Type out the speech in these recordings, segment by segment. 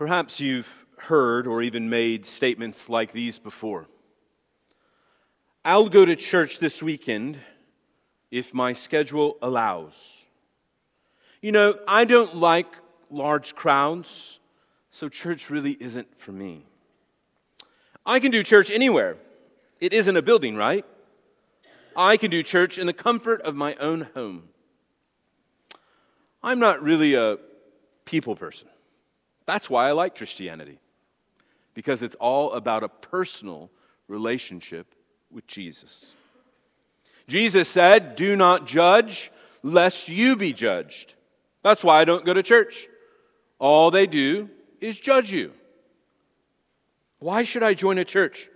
Perhaps you've heard or even made statements like these before. I'll go to church this weekend if my schedule allows. You know, I don't like large crowds, so church really isn't for me. I can do church anywhere. It isn't a building, right? I can do church in the comfort of my own home. I'm not really a people person. That's why I like Christianity, because it's all about a personal relationship with Jesus. Jesus said, Do not judge, lest you be judged. That's why I don't go to church. All they do is judge you. Why should I join a church?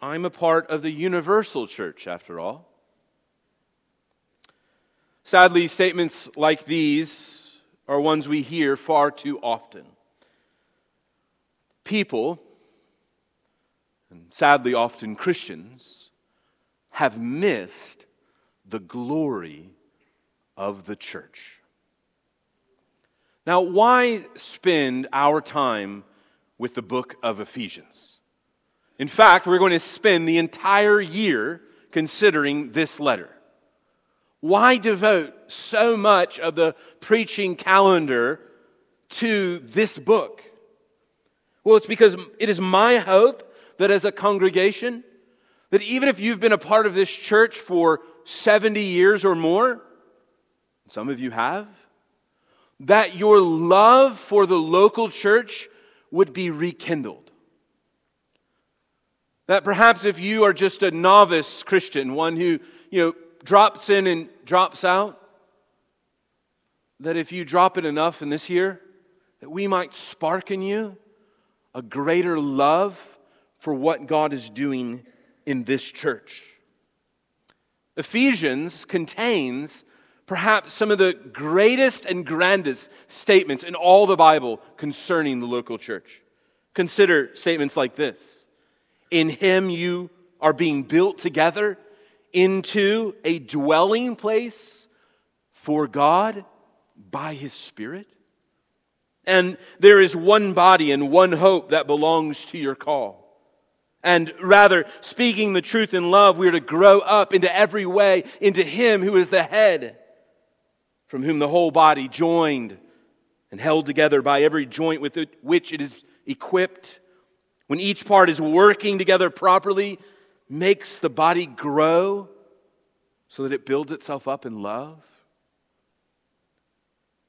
I'm a part of the universal church, after all. Sadly, statements like these are ones we hear far too often people, and sadly often Christians, have missed the glory of the church. Now, why spend our time with the book of Ephesians? In fact, we're going to spend the entire year considering this letter. Why devote so much of the preaching calendar to this book? Well, it's because it is my hope that as a congregation, that even if you've been a part of this church for 70 years or more, some of you have, that your love for the local church would be rekindled. That perhaps if you are just a novice Christian, one who, you know, drops in and drops out, that if you drop it enough in this year, that we might spark in you a greater love for what God is doing in this church. Ephesians contains perhaps some of the greatest and grandest statements in all the Bible concerning the local church. Consider statements like this In Him you are being built together into a dwelling place for God by His Spirit. And there is one body and one hope that belongs to your call. And rather, speaking the truth in love, we are to grow up into every way into Him who is the head, from whom the whole body, joined and held together by every joint with it, which it is equipped, when each part is working together properly, makes the body grow so that it builds itself up in love.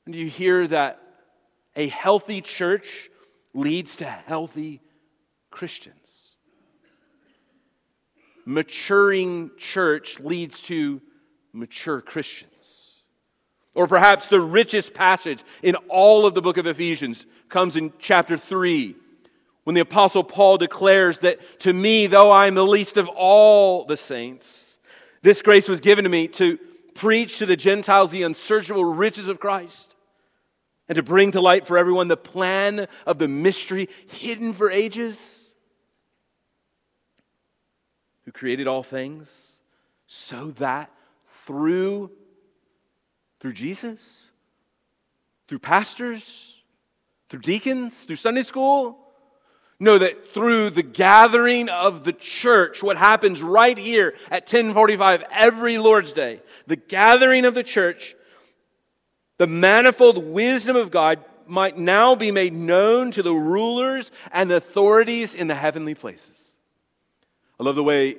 And you hear that a healthy church leads to healthy Christians. Maturing church leads to mature Christians. Or perhaps the richest passage in all of the book of Ephesians comes in chapter 3 when the Apostle Paul declares that to me, though I am the least of all the saints, this grace was given to me to preach to the Gentiles the unsearchable riches of Christ and to bring to light for everyone the plan of the mystery hidden for ages, who created all things, so that through, through Jesus, through pastors, through deacons, through Sunday school, Know that through the gathering of the church, what happens right here at 1045 every Lord's Day, the gathering of the church the manifold wisdom of God might now be made known to the rulers and authorities in the heavenly places. I love the way uh,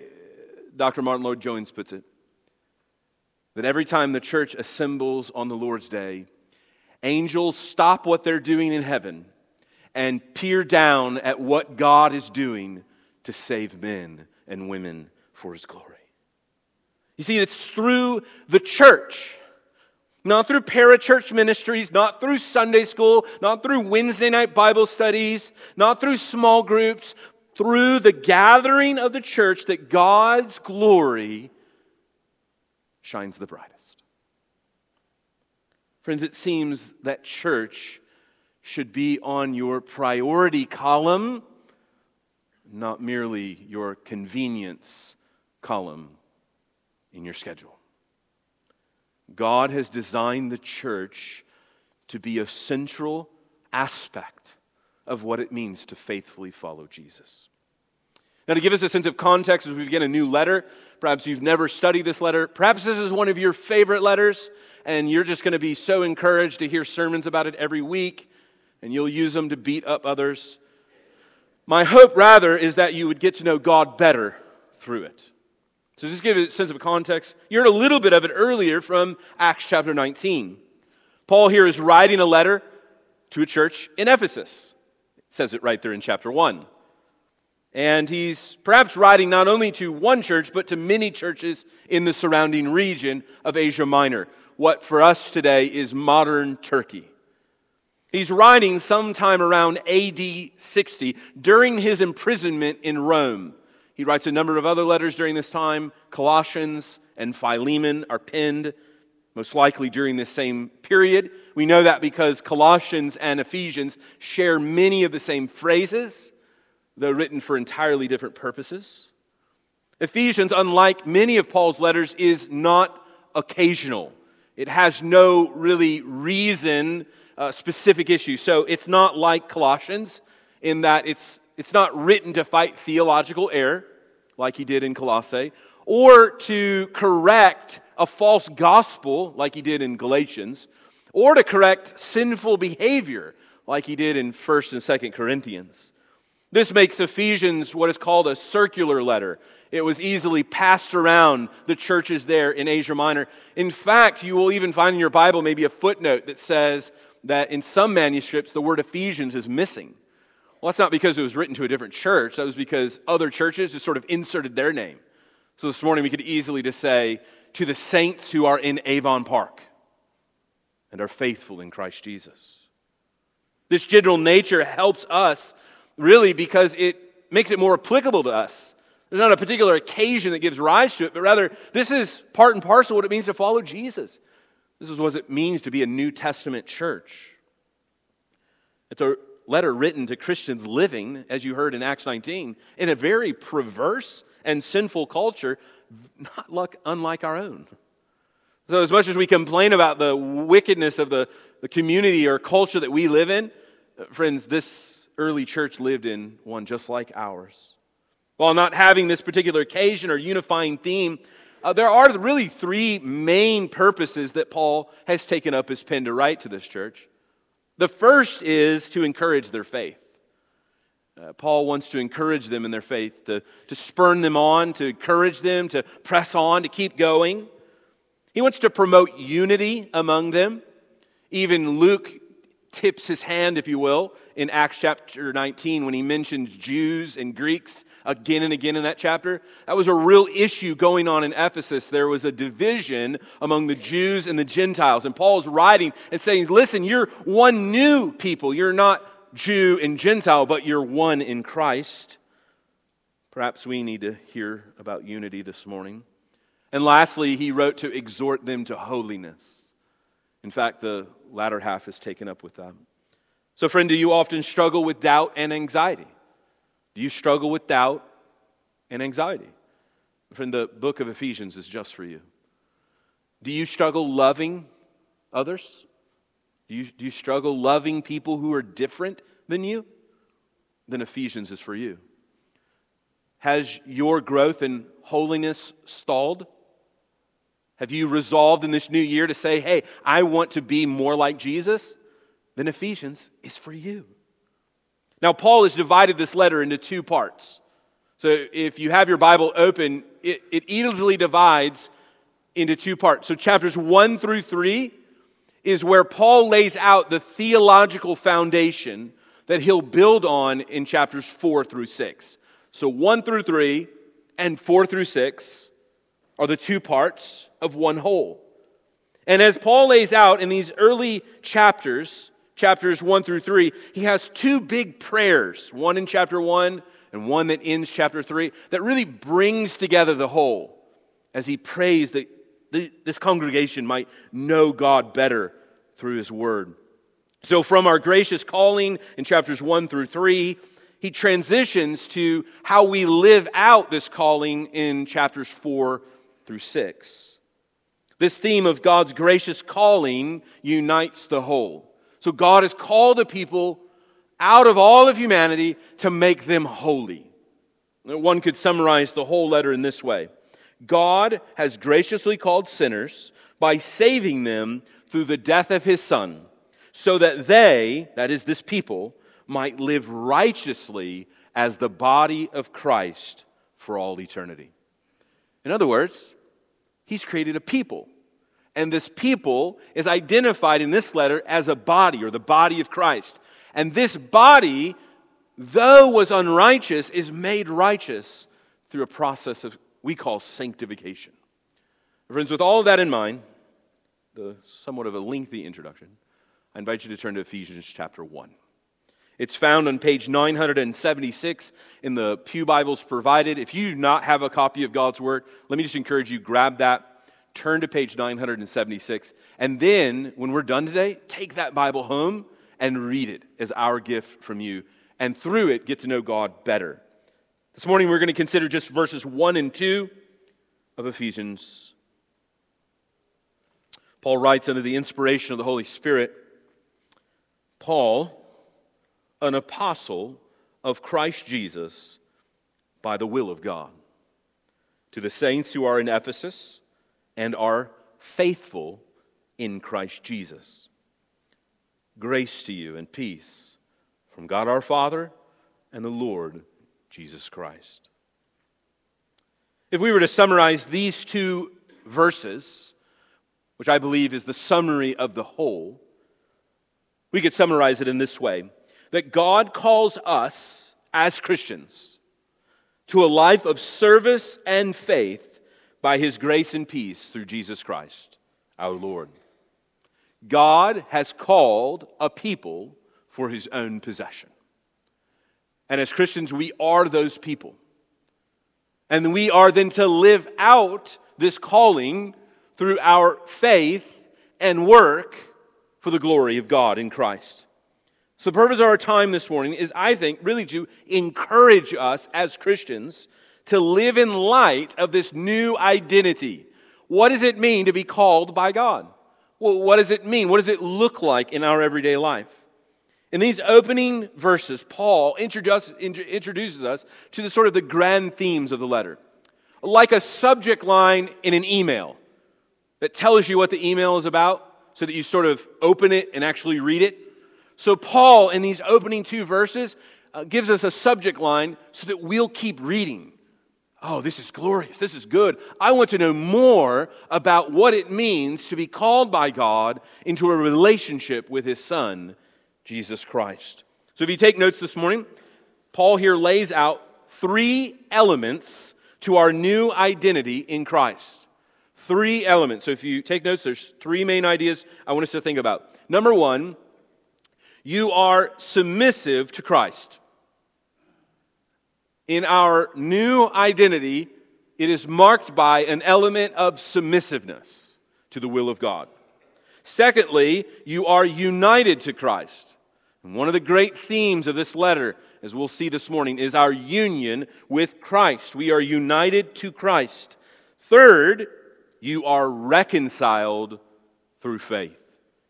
Dr. Martyn Lloyd-Jones puts it that every time the church assembles on the Lord's day, angels stop what they're doing in heaven and peer down at what God is doing to save men and women for his glory. You see, it's through the church not through parachurch ministries, not through Sunday school, not through Wednesday night Bible studies, not through small groups, through the gathering of the church that God's glory shines the brightest. Friends, it seems that church should be on your priority column, not merely your convenience column in your schedule. God has designed the church to be a central aspect of what it means to faithfully follow Jesus. Now, to give us a sense of context as we begin a new letter, perhaps you've never studied this letter, perhaps this is one of your favorite letters, and you're just going to be so encouraged to hear sermons about it every week, and you'll use them to beat up others. My hope, rather, is that you would get to know God better through it. So, just give a sense of context. You heard a little bit of it earlier from Acts chapter 19. Paul here is writing a letter to a church in Ephesus. It says it right there in chapter 1. And he's perhaps writing not only to one church, but to many churches in the surrounding region of Asia Minor, what for us today is modern Turkey. He's writing sometime around AD 60 during his imprisonment in Rome. He writes a number of other letters during this time. Colossians and Philemon are penned, most likely during this same period. We know that because Colossians and Ephesians share many of the same phrases, though written for entirely different purposes. Ephesians, unlike many of Paul's letters, is not occasional. It has no really reason uh, specific issues. So it's not like Colossians in that it's, it's not written to fight theological error like he did in Colossae, or to correct a false gospel like he did in Galatians, or to correct sinful behavior like he did in 1st and 2nd Corinthians. This makes Ephesians what is called a circular letter. It was easily passed around the churches there in Asia Minor. In fact, you will even find in your Bible maybe a footnote that says that in some manuscripts the word Ephesians is missing. Well, that's not because it was written to a different church, that was because other churches just sort of inserted their name. So this morning we could easily just say, to the saints who are in Avon Park and are faithful in Christ Jesus. This general nature helps us really because it makes it more applicable to us. There's not a particular occasion that gives rise to it, but rather, this is part and parcel what it means to follow Jesus. This is what it means to be a New Testament church. It's a letter written to Christians living, as you heard in Acts 19, in a very perverse and sinful culture, not like, unlike our own. So, as much as we complain about the wickedness of the, the community or culture that we live in, uh, friends, this early church lived in one just like ours. While not having this particular occasion or unifying theme, uh, there are really three main purposes that Paul has taken up his pen to write to this church. The first is to encourage their faith. Uh, Paul wants to encourage them in their faith, to, to spurn them on, to encourage them to press on, to keep going. He wants to promote unity among them. Even Luke tips his hand, if you will, in Acts chapter 19 when he mentions Jews and Greeks again and again in that chapter. That was a real issue going on in Ephesus. There was a division among the Jews and the Gentiles. And Paul's writing and saying, Listen, you're one new people. You're not Jew and Gentile, but you're one in Christ. Perhaps we need to hear about unity this morning. And lastly, he wrote to exhort them to holiness. In fact, the latter half is taken up with them. So, friend, do you often struggle with doubt and anxiety? Do you struggle with doubt and anxiety? Friend, the book of Ephesians is just for you. Do you struggle loving others? Do you, do you struggle loving people who are different than you? Then Ephesians is for you. Has your growth in holiness stalled? Have you resolved in this new year to say, hey, I want to be more like Jesus? Then Ephesians is for you. Now, Paul has divided this letter into two parts. So if you have your Bible open, it, it easily divides into two parts. So chapters one through three is where Paul lays out the theological foundation that he'll build on in chapters four through six. So one through three and four through six are the two parts of one whole. And as Paul lays out in these early chapters, chapters 1 through 3, he has two big prayers, one in chapter 1 and one that ends chapter 3, that really brings together the whole as he prays that this congregation might know God better through his word. So, from our gracious calling in chapters 1 through 3, he transitions to how we live out this calling in chapters 4 through 6. This theme of God's gracious calling unites the whole. So God has called a people out of all of humanity to make them holy. One could summarize the whole letter in this way God has graciously called sinners by saving them through the death of his Son, so that they, that is, this people, might live righteously as the body of Christ for all eternity. In other words, he's created a people. And this people is identified in this letter as a body or the body of Christ. And this body, though was unrighteous, is made righteous through a process of we call sanctification. Friends, with all that in mind, the somewhat of a lengthy introduction, I invite you to turn to Ephesians chapter 1. It's found on page 976 in the Pew Bibles provided. If you do not have a copy of God's Word, let me just encourage you grab that, turn to page 976, and then when we're done today, take that Bible home and read it as our gift from you, and through it, get to know God better. This morning, we're going to consider just verses 1 and 2 of Ephesians. Paul writes under the inspiration of the Holy Spirit Paul, an apostle of Christ Jesus by the will of God, to the saints who are in Ephesus and are faithful in Christ Jesus. Grace to you and peace from God our Father and the Lord Jesus Christ. If we were to summarize these two verses, which I believe is the summary of the whole, we could summarize it in this way that God calls us as Christians to a life of service and faith by his grace and peace through Jesus Christ, our Lord. God has called a people for his own possession. And as Christians, we are those people. And we are then to live out this calling through our faith and work for the glory of God in Christ. So, the purpose of our time this morning is, I think, really to encourage us as Christians to live in light of this new identity. What does it mean to be called by God? What does it mean? What does it look like in our everyday life? In these opening verses, Paul introduces us to the sort of the grand themes of the letter. Like a subject line in an email that tells you what the email is about so that you sort of open it and actually read it. So, Paul, in these opening two verses, uh, gives us a subject line so that we'll keep reading. Oh, this is glorious. This is good. I want to know more about what it means to be called by God into a relationship with His Son, Jesus Christ. So if you take notes this morning, Paul here lays out three elements to our new identity in Christ. Three elements. So if you take notes, there's three main ideas I want us to think about. Number one, you are submissive to Christ. In our new identity, it is marked by an element of submissiveness to the will of God. Secondly, you are united to Christ. And one of the great themes of this letter, as we'll see this morning, is our union with Christ. We are united to Christ. Third, you are reconciled through faith.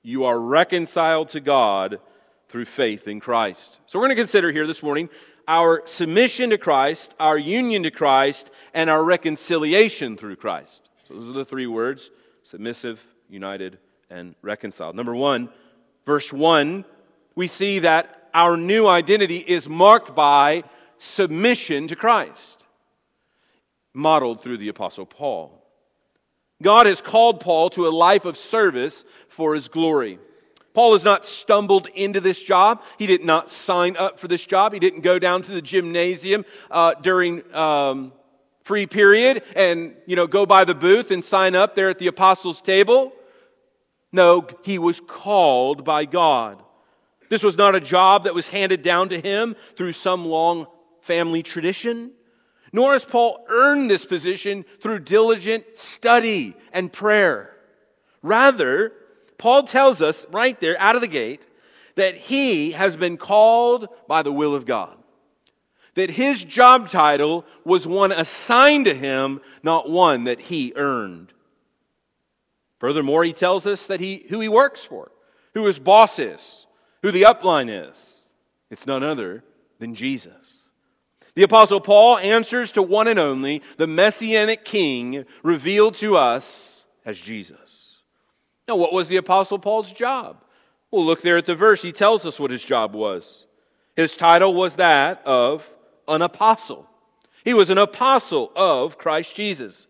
You are reconciled to God through faith in Christ. So we're going to consider here this morning our submission to Christ, our union to Christ, and our reconciliation through Christ. So those are the three words submissive, united, and reconciled. Number one, verse 1 we see that our new identity is marked by submission to Christ, modeled through the Apostle Paul. God has called Paul to a life of service for his glory. Paul has not stumbled into this job. He did not sign up for this job. He didn't go down to the gymnasium uh, during um, free period and you know go by the booth and sign up there at the apostles' table. No, he was called by God. This was not a job that was handed down to him through some long family tradition. Nor has Paul earned this position through diligent study and prayer. Rather, Paul tells us right there out of the gate that he has been called by the will of God. That his job title was one assigned to him, not one that he earned. Furthermore, he tells us that he, who he works for, who his boss is, who the upline is. It's none other than Jesus. The Apostle Paul answers to one and only, the Messianic King revealed to us as Jesus. Now, what was the Apostle Paul's job? Well, look there at the verse. He tells us what his job was. His title was that of an apostle. He was an apostle of Christ Jesus.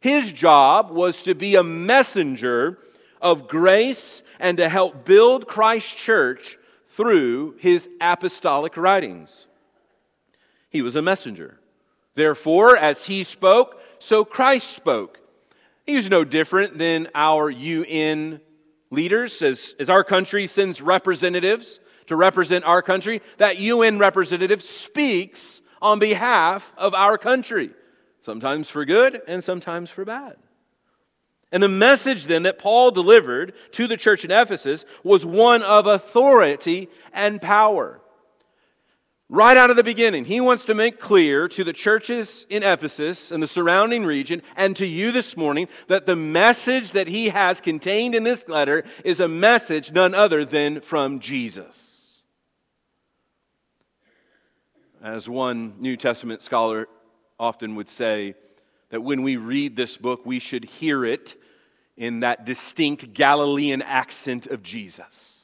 His job was to be a messenger of grace and to help build Christ's church through his apostolic writings. He was a messenger. Therefore, as he spoke, so Christ spoke. He was no different than our UN leaders. As, as our country sends representatives to represent our country, that UN representative speaks on behalf of our country, sometimes for good and sometimes for bad. And the message then that Paul delivered to the church in Ephesus was one of authority and power. Right out of the beginning, he wants to make clear to the churches in Ephesus and the surrounding region and to you this morning that the message that he has contained in this letter is a message none other than from Jesus. As one New Testament scholar often would say, that when we read this book, we should hear it in that distinct Galilean accent of Jesus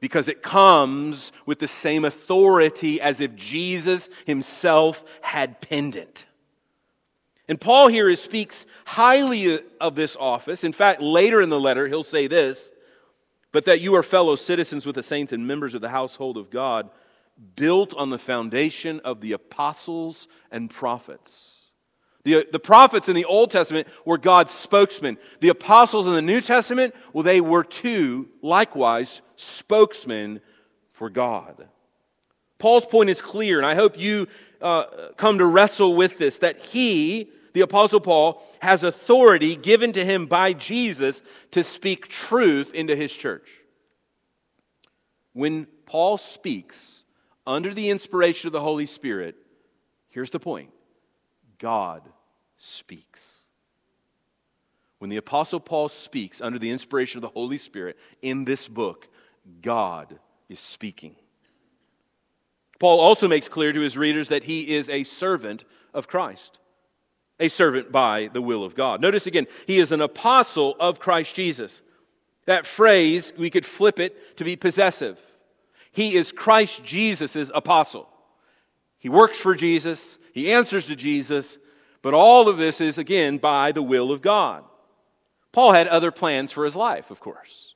because it comes with the same authority as if Jesus himself had penned it. And Paul here speaks highly of this office. In fact, later in the letter, he'll say this but that you are fellow citizens with the saints and members of the household of God, built on the foundation of the apostles and prophets the, the prophets in the Old Testament were God's spokesmen. The apostles in the New Testament, well, they were too, likewise, spokesmen for God. Paul's point is clear, and I hope you uh, come to wrestle with this that he, the Apostle Paul, has authority given to him by Jesus to speak truth into his church. When Paul speaks under the inspiration of the Holy Spirit, here's the point God speaks. When the Apostle Paul speaks under the inspiration of the Holy Spirit in this book, God is speaking. Paul also makes clear to his readers that he is a servant of Christ, a servant by the will of God. Notice again, he is an apostle of Christ Jesus. That phrase, we could flip it to be possessive. He is Christ Jesus' apostle. He works for Jesus, he answers to Jesus, but all of this is, again, by the will of God. Paul had other plans for his life, of course.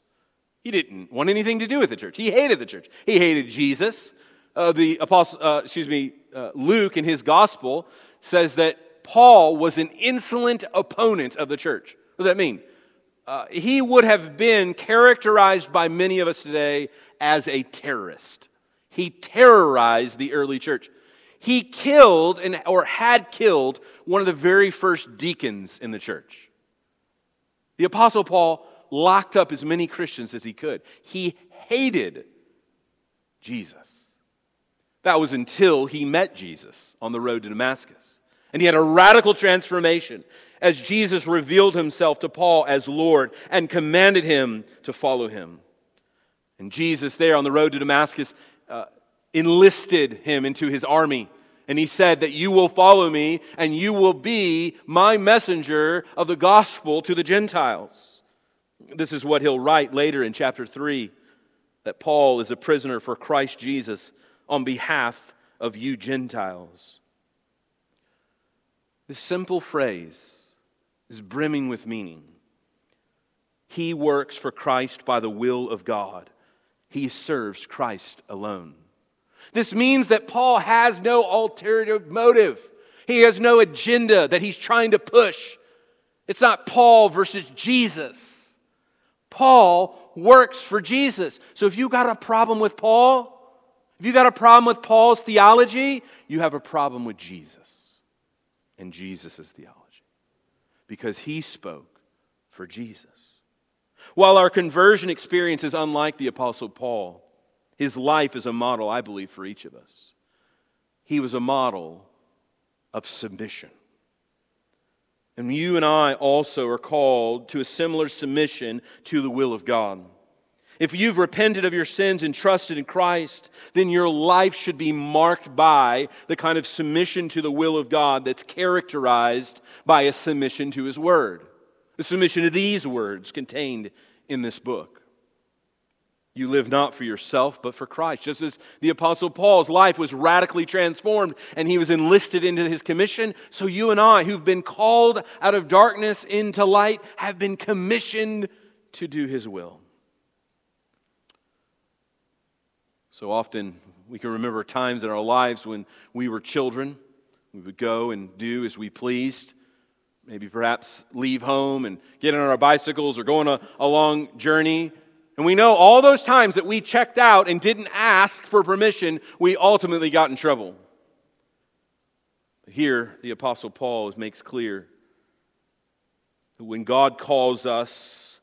He didn't want anything to do with the church. He hated the church. He hated Jesus. Uh, the apostle, uh, excuse me, uh, Luke in his gospel says that Paul was an insolent opponent of the church. What does that mean? Uh, he would have been characterized by many of us today as a terrorist. He terrorized the early church. He killed and, or had killed one of the very first deacons in the church. The Apostle Paul locked up as many Christians as he could. He hated Jesus. That was until he met Jesus on the road to Damascus. And he had a radical transformation as Jesus revealed himself to Paul as Lord and commanded him to follow him. And Jesus, there on the road to Damascus, uh, enlisted him into his army. And he said that you will follow me and you will be my messenger of the gospel to the Gentiles. This is what he'll write later in chapter 3 that Paul is a prisoner for Christ Jesus on behalf of you Gentiles. This simple phrase is brimming with meaning. He works for Christ by the will of God. He serves Christ alone. This means that Paul has no alternative motive. He has no agenda that he's trying to push. It's not Paul versus Jesus. Paul works for Jesus. So if you've got a problem with Paul, if you've got a problem with Paul's theology, you have a problem with Jesus and Jesus' theology because he spoke for Jesus. While our conversion experience is unlike the Apostle Paul, his life is a model, I believe, for each of us. He was a model of submission. And you and I also are called to a similar submission to the will of God. If you've repented of your sins and trusted in Christ, then your life should be marked by the kind of submission to the will of God that's characterized by a submission to His Word, a submission to these words contained in this book. You live not for yourself, but for Christ. Just as the Apostle Paul's life was radically transformed and he was enlisted into his commission, so you and I, who've been called out of darkness into light, have been commissioned to do his will. So often we can remember times in our lives when we were children. We would go and do as we pleased. Maybe perhaps leave home and get on our bicycles or go on a, a long journey. And we know all those times that we checked out and didn't ask for permission, we ultimately got in trouble. Here, the Apostle Paul makes clear that when God calls us,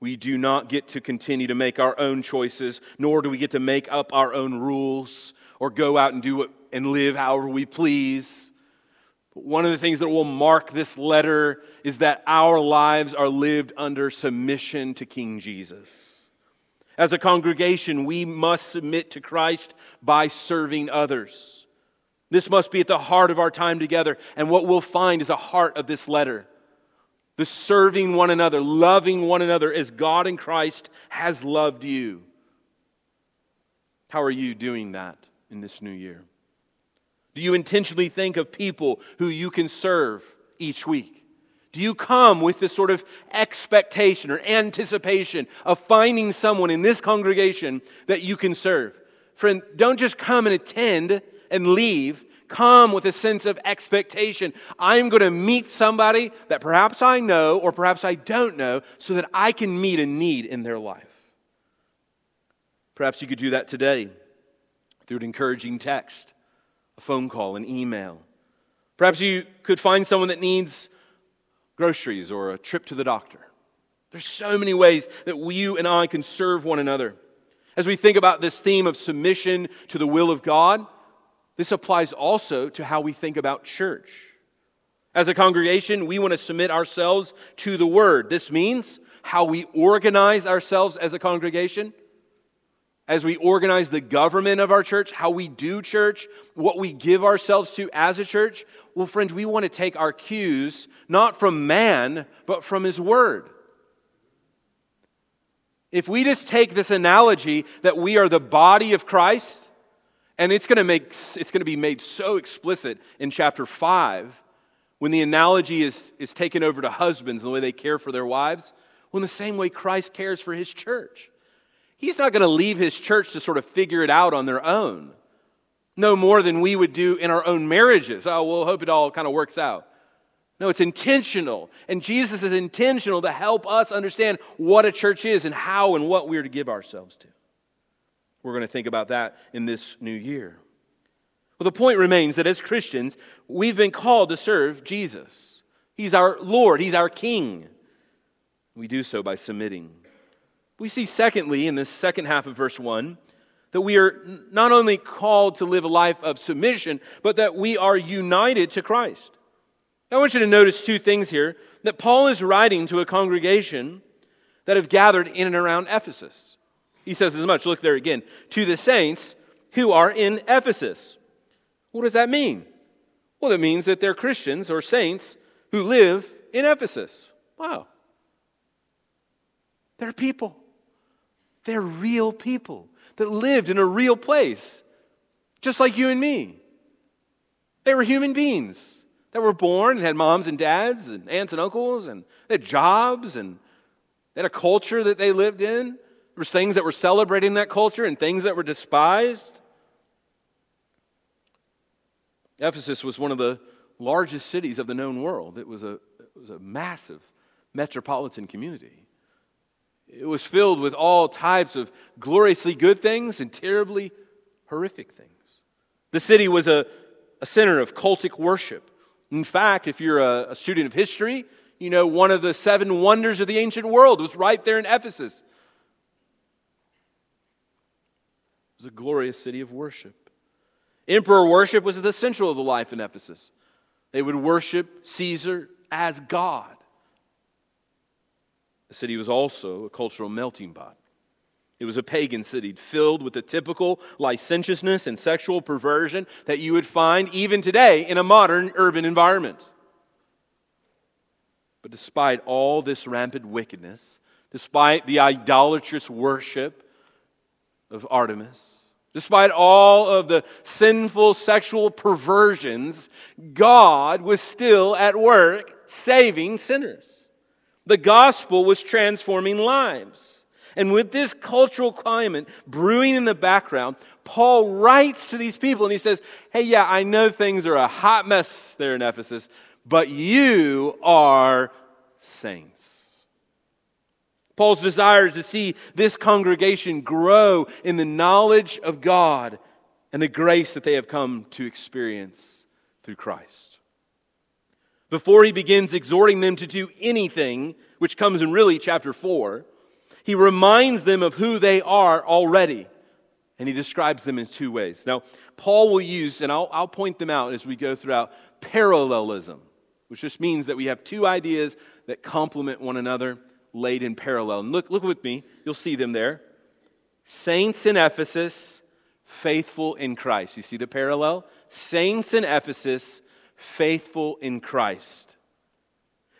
we do not get to continue to make our own choices, nor do we get to make up our own rules or go out and do it and live however we please. But one of the things that will mark this letter is that our lives are lived under submission to King Jesus. As a congregation, we must submit to Christ by serving others. This must be at the heart of our time together. And what we'll find is a heart of this letter the serving one another, loving one another as God in Christ has loved you. How are you doing that in this new year? Do you intentionally think of people who you can serve each week? Do you come with this sort of expectation or anticipation of finding someone in this congregation that you can serve? Friend, don't just come and attend and leave come with a sense of expectation. I'm going to meet somebody that perhaps I know or perhaps I don't know so that I can meet a need in their life. Perhaps you could do that today through an encouraging text, a phone call, an email. Perhaps you could find someone that needs groceries or a trip to the doctor. There's so many ways that you and I can serve one another. As we think about this theme of submission to the will of God, this applies also to how we think about church. As a congregation, we want to submit ourselves to the Word. This means how we organize ourselves as a congregation, as we organize the government of our church, how we do church, what we give ourselves to as a church. Well, friends, we want to take our cues not from man, but from His Word. If we just take this analogy that we are the body of Christ, and it's going to make it's going to be made so explicit in chapter 5 when the analogy is, is taken over to husbands and the way they care for their wives. Well, in the same way Christ cares for his church. He's not going to leave his church to sort of figure it out on their own. No more than we would do in our own marriages. Oh, we'll hope it all kind of works out. No, it's intentional. And Jesus is intentional to help us understand what a church is and how and what we're to give ourselves to. We're going to think about that in this new year. Well, the point remains that as Christians, we've been called to serve Jesus. He's our Lord, He's our King. We do so by submitting. We see, secondly, in this second half of verse 1, that we are not only called to live a life of submission, but that we are united to Christ. I want you to notice two things here that Paul is writing to a congregation that have gathered in and around Ephesus. He says as much. Look there again. To the saints who are in Ephesus. What does that mean? Well, it means that they're Christians or saints who live in Ephesus. Wow. They're people. They're real people that lived in a real place, just like you and me. They were human beings that were born and had moms and dads and aunts and uncles and they had jobs and they had a culture that they lived in. There were things that were celebrating that culture and things that were despised. Ephesus was one of the largest cities of the known world. It was a, it was a massive metropolitan community. It was filled with all types of gloriously good things and terribly horrific things. The city was a, a center of cultic worship. In fact, if you're a, a student of history, you know one of the seven wonders of the ancient world was right there in Ephesus. It was a glorious city of worship. Emperor worship was at the central of the life in Ephesus. They would worship Caesar as God. The city was also a cultural melting pot. It was a pagan city filled with the typical licentiousness and sexual perversion that you would find even today in a modern urban environment. But despite all this rampant wickedness, despite the idolatrous worship of Artemis, despite all of the sinful sexual perversions, God was still at work saving sinners. The gospel was transforming lives. And with this cultural climate brewing in the background, Paul writes to these people and he says, Hey, yeah, I know things are a hot mess there in Ephesus, but you are saints. Paul's desire is to see this congregation grow in the knowledge of God and the grace that they have come to experience through Christ. Before he begins exhorting them to do anything, which comes in really chapter 4, he reminds them of who they are already. And he describes them in two ways. Now, Paul will use, and I'll, I'll point them out as we go throughout, parallelism, which just means that we have two ideas that complement one another laid in parallel. And look, look with me, you'll see them there. Saints in Ephesus, faithful in Christ. You see the parallel? Saints in Ephesus, faithful in Christ.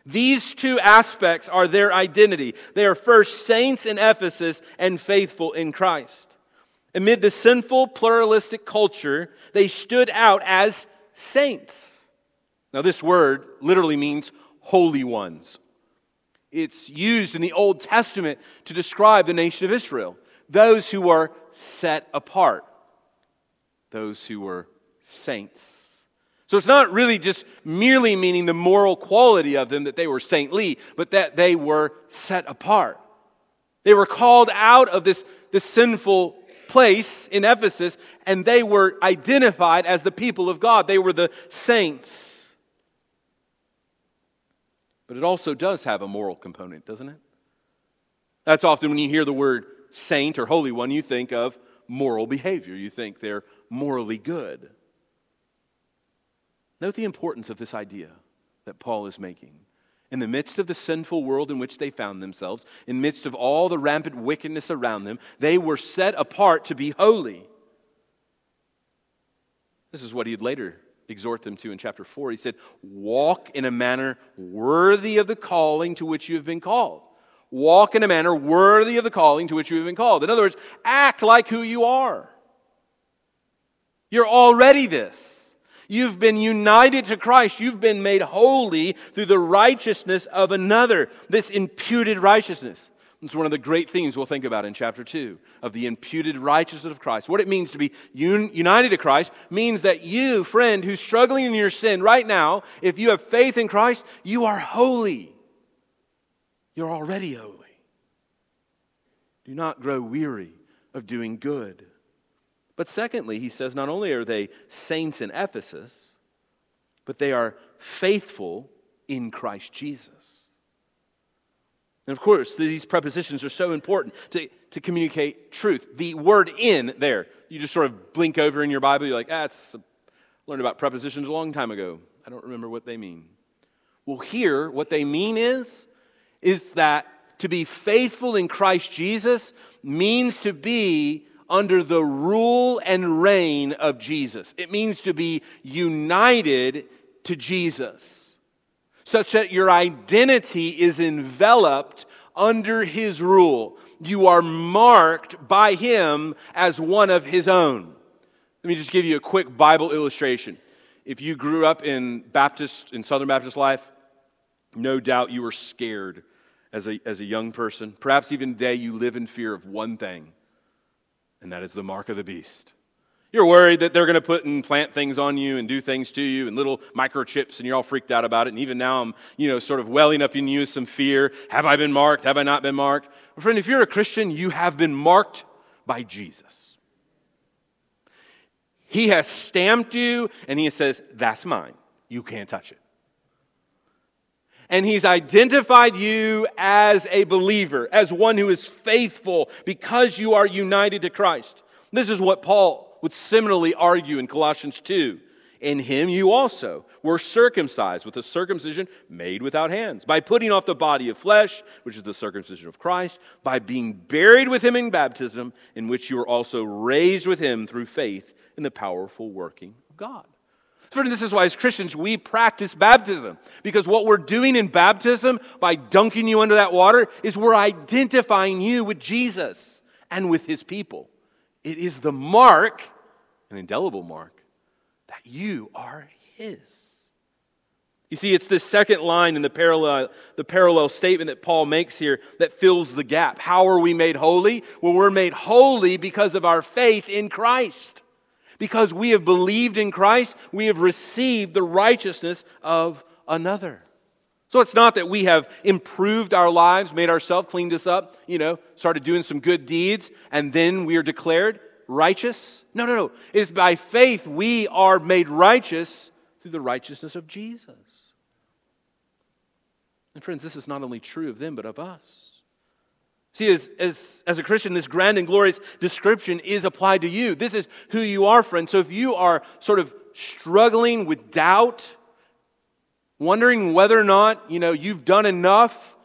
These two aspects are their identity. They are first saints in Ephesus and faithful in Christ. Amid the sinful, pluralistic culture, they stood out as saints. Now, this word literally means holy ones it's used in the Old Testament to describe the nation of Israel those who are set apart, those who were saints. So it's not really just merely meaning the moral quality of them that they were saintly, but that they were set apart. They were called out of this, this sinful place in Ephesus, and they were identified as the people of God. They were the saints. But it also does have a moral component, doesn't it? That's often when you hear the word saint or holy one, you think of moral behavior. You think they're morally good. Note the importance of this idea that Paul is making. In the midst of the sinful world in which they found themselves, in midst of all the rampant wickedness around them, they were set apart to be holy. This is what he'd later exhort them to in chapter 4. He said, Walk in a manner worthy of the calling to which you have been called. Walk in a manner worthy of the calling to which you have been called. In other words, act like who you are. You're already this. You've been united to Christ. You've been made holy through the righteousness of another, this imputed righteousness. It's one of the great themes we'll think about in chapter 2 of the imputed righteousness of Christ. What it means to be un- united to Christ means that you, friend, who's struggling in your sin right now, if you have faith in Christ, you are holy. You're already holy. Do not grow weary of doing good. But secondly, he says not only are they saints in Ephesus, but they are faithful in Christ Jesus. And of course, these prepositions are so important to, to communicate truth. The word in there, you just sort of blink over in your Bible, you're like, ah, it's, learned about prepositions a long time ago. I don't remember what they mean. Well, here, what they mean is, is that to be faithful in Christ Jesus means to be under the rule and reign of Jesus. It means to be united to Jesus such that your identity is enveloped under his rule. You are marked by him as one of his own. Let me just give you a quick Bible illustration. If you grew up in Baptist, in Southern Baptist life, no doubt you were scared as a, as a young person. Perhaps even today you live in fear of one thing, and that is the mark of the beast. You're worried that they're going to put and plant things on you and do things to you and little microchips, and you're all freaked out about it. And even now, I'm, you know, sort of welling up in you some fear. Have I been marked? Have I not been marked? Friend, if you're a Christian, you have been marked by Jesus. He has stamped you, and He says, That's mine. You can't touch it. And He's identified you as a believer, as one who is faithful because you are united to Christ. This is what Paul would similarly argue in Colossians 2. In him you also were circumcised with a circumcision made without hands, by putting off the body of flesh, which is the circumcision of Christ, by being buried with him in baptism, in which you were also raised with him through faith in the powerful working of God. Friend, this is why as Christians we practice baptism. Because what we're doing in baptism by dunking you under that water is we're identifying you with Jesus and with his people. It is the mark, an indelible mark, that you are his. You see, it's this second line in the parallel, the parallel statement that Paul makes here that fills the gap. How are we made holy? Well, we're made holy because of our faith in Christ. Because we have believed in Christ, we have received the righteousness of another. So it's not that we have improved our lives, made ourselves, cleaned us up, you know, started doing some good deeds, and then we are declared righteous. No, no, no. It's by faith we are made righteous through the righteousness of Jesus. And friends, this is not only true of them, but of us. See, as, as, as a Christian, this grand and glorious description is applied to you. This is who you are, friend. So if you are sort of struggling with doubt, wondering whether or not, you know, you've done enough,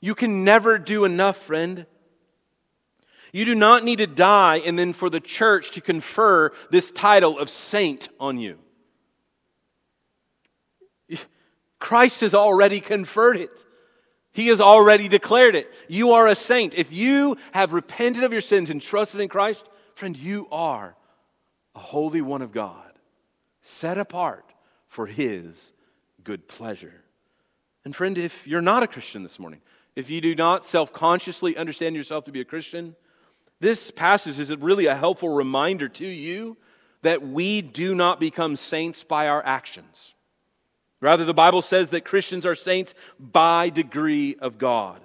you can never do enough, friend. You do not need to die and then for the church to confer this title of saint on you. Christ has already conferred it. He has already declared it. You are a saint. If you have repented of your sins and trusted in Christ, friend, you are a holy one of God, set apart for His good pleasure. And friend, if you're not a Christian this morning, if you do not self consciously understand yourself to be a Christian, this passage is really a helpful reminder to you that we do not become saints by our actions. Rather, the Bible says that Christians are saints by degree of God.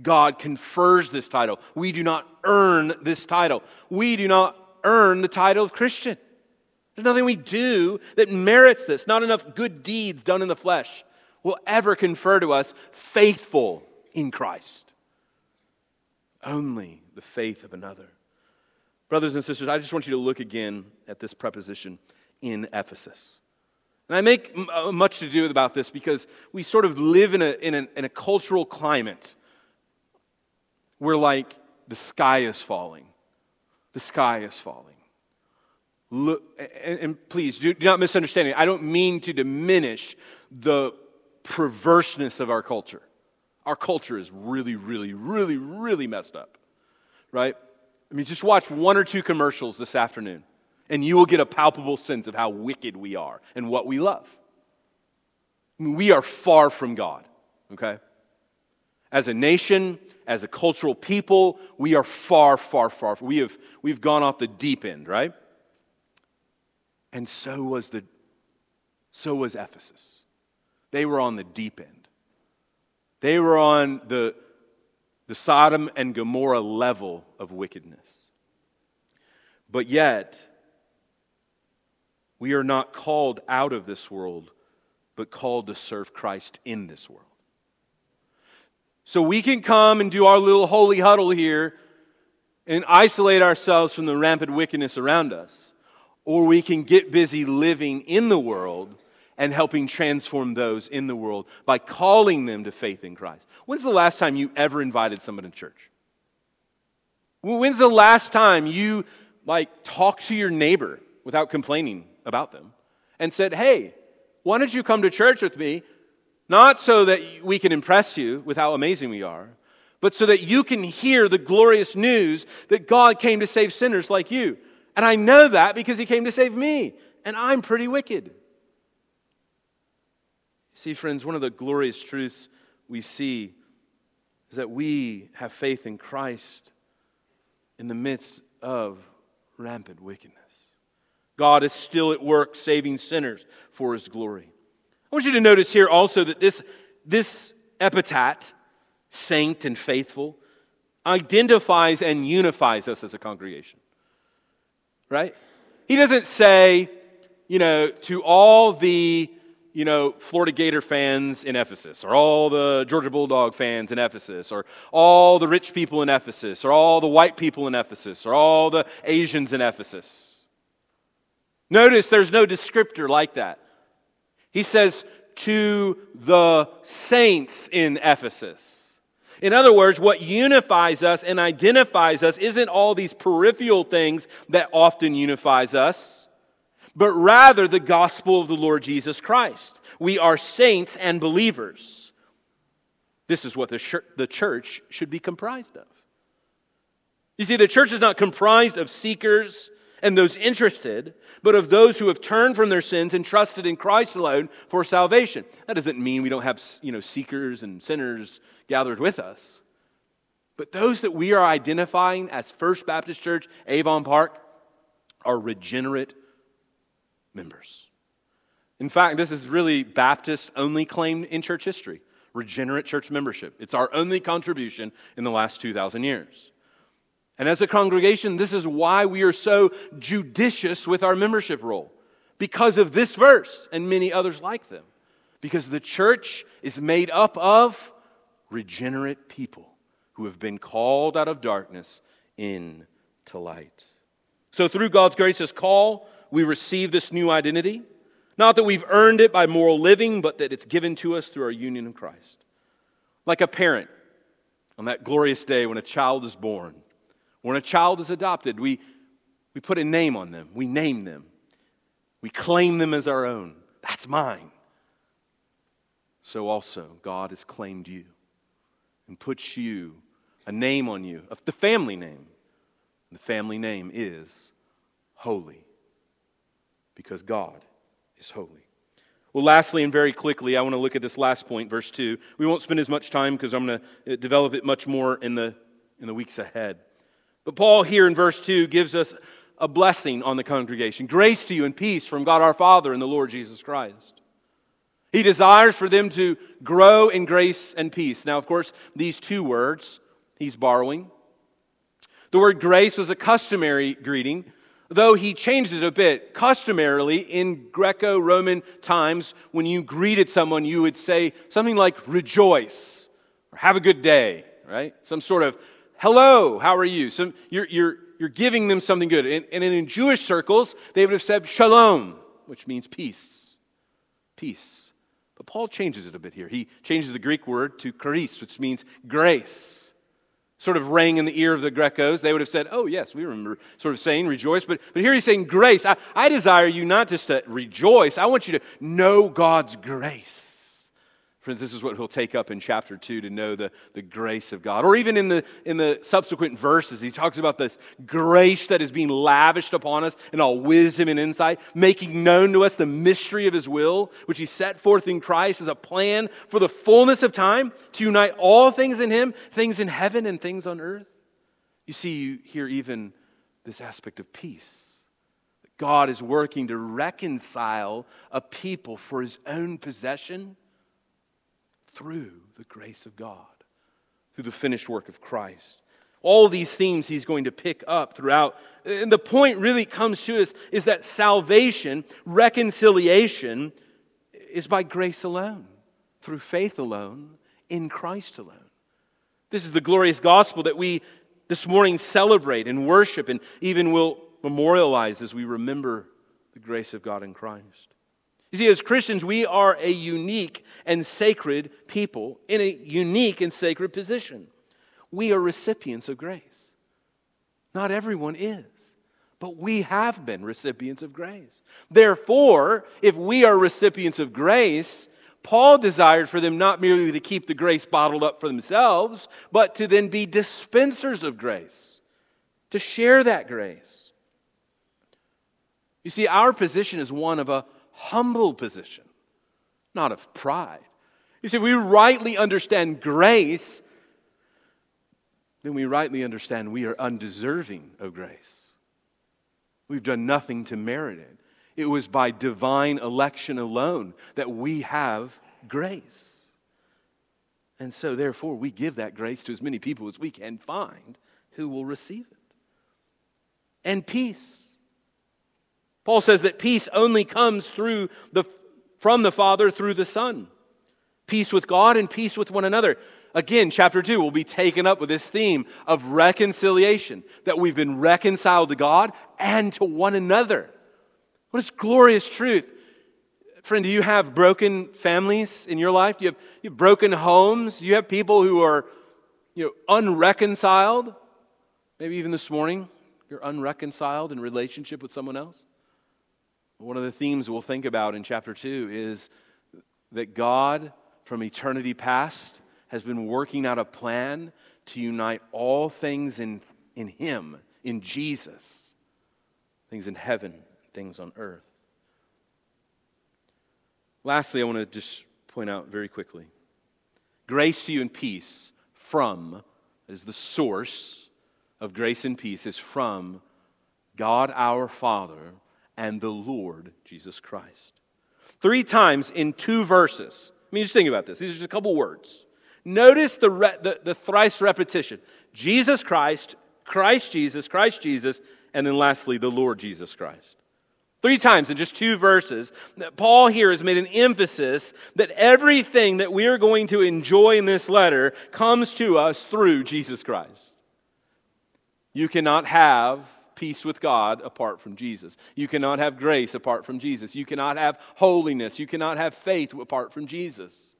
God confers this title. We do not earn this title. We do not earn the title of Christian. There's nothing we do that merits this. Not enough good deeds done in the flesh will ever confer to us faithful in Christ. Only the faith of another. Brothers and sisters, I just want you to look again at this preposition in Ephesus. And I make uh, much to do about this because we sort of live in a, in a, in a cultural climate where, like, the sky is falling. The sky is falling. Look, and, and please do, do not misunderstand me. I don't mean to diminish the perverseness of our culture. Our culture is really, really, really, really messed up, right? I mean, just watch one or two commercials this afternoon and you will get a palpable sense of how wicked we are and what we love. We are far from God, okay? As a nation, as a cultural people, we are far, far, far. We have, we've gone off the deep end, right? And so was, the, so was Ephesus. They were on the deep end. They were on the, the Sodom and Gomorrah level of wickedness. But yet, we are not called out of this world, but called to serve Christ in this world. So we can come and do our little holy huddle here and isolate ourselves from the rampant wickedness around us, or we can get busy living in the world and helping transform those in the world by calling them to faith in Christ. When's the last time you ever invited someone to church? When's the last time you like talked to your neighbor without complaining about them and said, Hey, why don't you come to church with me? Not so that we can impress you with how amazing we are, but so that you can hear the glorious news that God came to save sinners like you. And I know that because He came to save me, and I'm pretty wicked. See, friends, one of the glorious truths we see is that we have faith in Christ in the midst of rampant wickedness. God is still at work saving sinners for his glory. I want you to notice here also that this, this epithet, saint and faithful, identifies and unifies us as a congregation. Right? He doesn't say, you know, to all the, you know, Florida Gator fans in Ephesus, or all the Georgia Bulldog fans in Ephesus, or all the rich people in Ephesus, or all the white people in Ephesus, or all the Asians in Ephesus. Notice there's no descriptor like that. He says, to the saints in Ephesus. In other words, what unifies us and identifies us isn't all these peripheral things that often unifies us, but rather the gospel of the Lord Jesus Christ. We are saints and believers. This is what the the church should be comprised of. You see, the church is not comprised of seekers and those interested, but of those who have turned from their sins and trusted in Christ alone for salvation. That doesn't mean we don't have you know, seekers and sinners gathered with us. But those that we are identifying as First Baptist Church, Avon Park, are regenerate members. In fact, this is really Baptist only claim in church history regenerate church membership. It's our only contribution in the last 2,000 years. And as a congregation, this is why we are so judicious with our membership roll because of this verse and many others like them. Because the church is made up of regenerate people who have been called out of darkness into light. So, through God's gracious call, we receive this new identity. Not that we've earned it by moral living, but that it's given to us through our union in Christ. Like a parent on that glorious day when a child is born when a child is adopted, we, we put a name on them, we name them, we claim them as our own. That's mine. So also, God has claimed you and puts you, a name on you, of the family name. The family name is holy because God is holy. Well, lastly, and very quickly, I want to look at this last point, verse 2. We won't spend as much time because I'm going to uh, develop it much more in the, in the weeks ahead. But Paul, here in verse 2, gives us a blessing on the congregation grace to you and peace from God our Father and the Lord Jesus Christ. He desires for them to grow in grace and peace. Now, of course, these two words he's borrowing. The word grace was a customary greeting, though he changed it a bit. Customarily, in Greco Roman times, when you greeted someone, you would say something like rejoice or have a good day, right? Some sort of hello, how are you? So you're, you're, you're giving them something good. And, and in Jewish circles, they would have said shalom, which means peace. Peace. But Paul changes it a bit here. He changes the Greek word to charis, which means grace. Sort of rang in the ear of the Grecos. They would have said, Oh, yes, we remember sort of saying rejoice. But, but here he's saying grace. I, I desire you not just to rejoice, I want you to know God's grace. Friends, this is what he'll take up in chapter 2 to know the, the grace of God. Or even in the, in the subsequent verses, he talks about this grace that is being lavished upon us in all wisdom and insight, making known to us the mystery of his will, which he set forth in Christ as a plan for the fullness of time to unite all things in him, things in heaven and things on earth. You see, you hear even this aspect of peace. God is working to reconcile a people for his own possession through the grace of God, through the finished work of Christ. All these themes he's going to pick up throughout. And the point really comes to us is that salvation, reconciliation, is by grace alone, through faith alone, in Christ alone. This is the glorious gospel that we this morning celebrate and worship and even will memorialize as we remember the grace of God in Christ. You see, as Christians, we are a unique and sacred people in a unique and sacred position. We are recipients of grace. Not everyone is, but we have been recipients of grace. Therefore, if we are recipients of grace, Paul desired for them not merely to keep the grace bottled up for themselves, but to then be dispensers of grace, to share that grace. You see, our position is one of a humble position, not of pride. You see, if we rightly understand grace, then we rightly understand we are undeserving of grace. We've done nothing to merit it. It was by divine election alone that we have grace. And so, therefore, we give that grace to as many people as we can find who will receive it. And peace. Paul says that peace only comes through the, from the Father through the Son. Peace with God and peace with one another. Again, chapter 2 will be taken up with this theme of reconciliation, that we've been reconciled to God and to one another. What is glorious truth? Friend, do you have broken families in your life? Do you have, you have broken homes? Do you have people who are you know, unreconciled? Maybe even this morning, you're unreconciled in relationship with someone else. One of the themes we'll think about in chapter 2 is that God, from eternity past, has been working out a plan to unite all things in, in Him, in Jesus, things in heaven, things on earth. Lastly, I want to just point out very quickly grace to you and peace from, is the source of grace and peace, is from God our Father and the Lord Jesus Christ. Three times in two verses. I mean, just think about this. These are just a couple words. Notice the, re- the, the thrice repetition Jesus Christ, Christ Jesus, Christ Jesus, and then lastly, the Lord Jesus Christ. Three times in just two verses, Paul here has made an emphasis that everything that we are going to enjoy in this letter comes to us through Jesus Christ. You cannot have peace with God apart from Jesus. You cannot have grace apart from Jesus. You cannot have holiness. You cannot have faith apart from Jesus.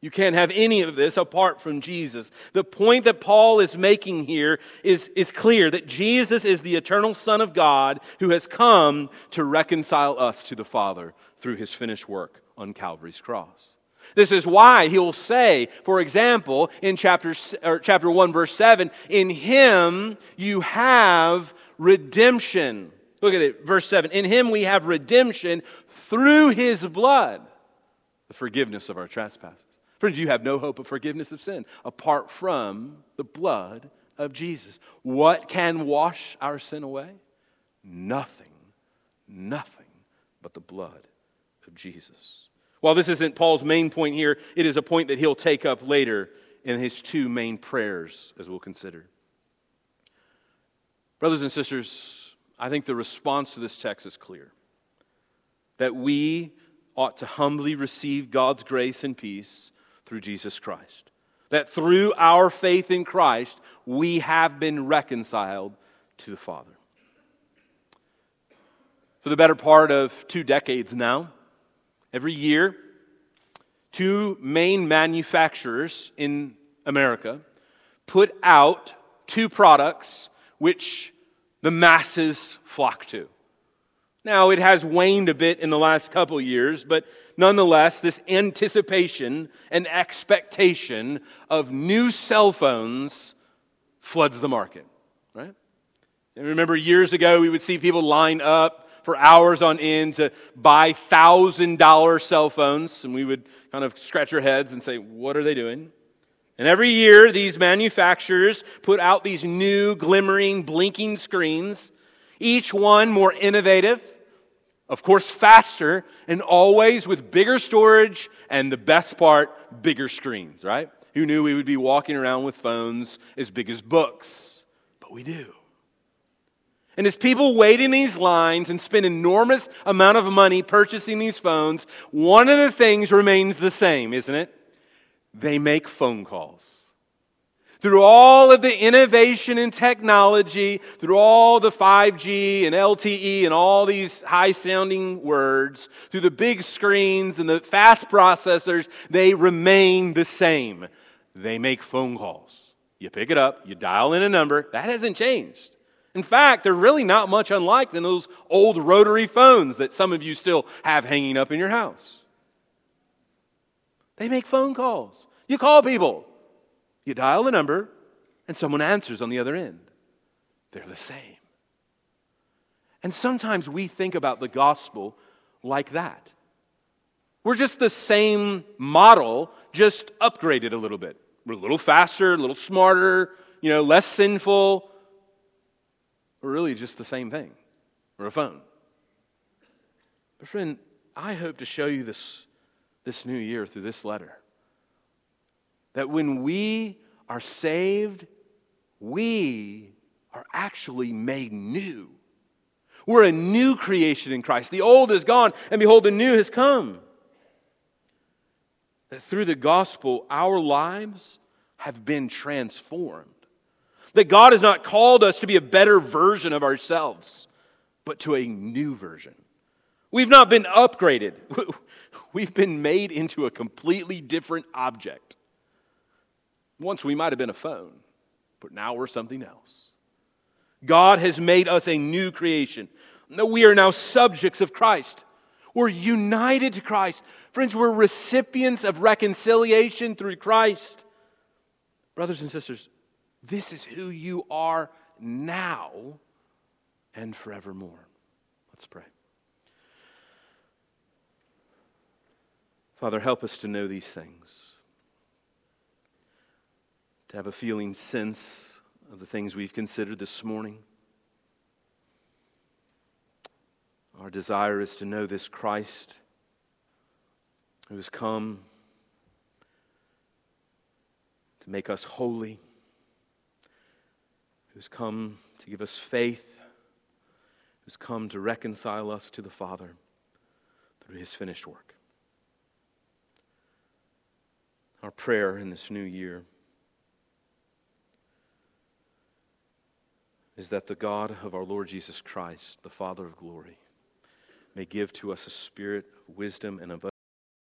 You can't have any of this apart from Jesus. The point that Paul is making here is, is clear that Jesus is the eternal Son of God who has come to reconcile us to the Father through his finished work on Calvary's cross. This is why he'll say, for example, in chapter, chapter 1, verse 7, in him you have redemption. Look at it, verse 7. In him we have redemption through his blood, the forgiveness of our trespasses. Friends, you have no hope of forgiveness of sin apart from the blood of Jesus. What can wash our sin away? Nothing, nothing but the blood of Jesus. While this isn't Paul's main point here, it is a point that he'll take up later in his two main prayers, as we'll consider. Brothers and sisters, I think the response to this text is clear that we ought to humbly receive God's grace and peace through Jesus Christ. That through our faith in Christ, we have been reconciled to the Father. For the better part of two decades now, every year, two main manufacturers in America put out two products which the masses flock to. Now, it has waned a bit in the last couple years, but nonetheless, this anticipation and expectation of new cell phones floods the market, right? And remember, years ago, we would see people line up for hours on end to buy $1,000 cell phones, and we would kind of scratch our heads and say, What are they doing? And every year, these manufacturers put out these new, glimmering, blinking screens, each one more innovative of course, faster and always with bigger storage and the best part, bigger screens, right? Who knew we would be walking around with phones as big as books? But we do. And as people wait in these lines and spend enormous amount of money purchasing these phones, one of the things remains the same, isn't it? They make phone calls. Through all of the innovation in technology, through all the 5G and LTE and all these high sounding words, through the big screens and the fast processors, they remain the same. They make phone calls. You pick it up, you dial in a number. That hasn't changed. In fact, they're really not much unlike than those old rotary phones that some of you still have hanging up in your house. They make phone calls. You call people. You dial the number, and someone answers on the other end. They're the same. And sometimes we think about the gospel like that. We're just the same model, just upgraded a little bit. We're a little faster, a little smarter, you know, less sinful. We're really just the same thing. We're a phone. But, friend, I hope to show you this, this new year through this letter that when we are saved, we are actually made new. We're a new creation in Christ. The old is gone, and behold, the new has come. That through the gospel, our lives have been transformed. That God has not called us to be a better version of ourselves, but to a new version. We've not been upgraded. We've been made into a completely different object. Once we might have been a phone, but now we're something else. God has made us a new creation. We are now subjects of Christ. We're united to Christ. Friends, we're recipients of reconciliation through Christ. Brothers and sisters, this is who you are now and forevermore. Let's pray. Father, help us to know these things, to have a feeling sense of the things we've considered this morning. Our desire is to know this Christ who has come to make us holy, who's come to give us faith, who's come to reconcile us to the Father through his finished work. Our prayer in this new year is that the God of our Lord Jesus Christ, the Father of glory, may give to us a spirit of wisdom and of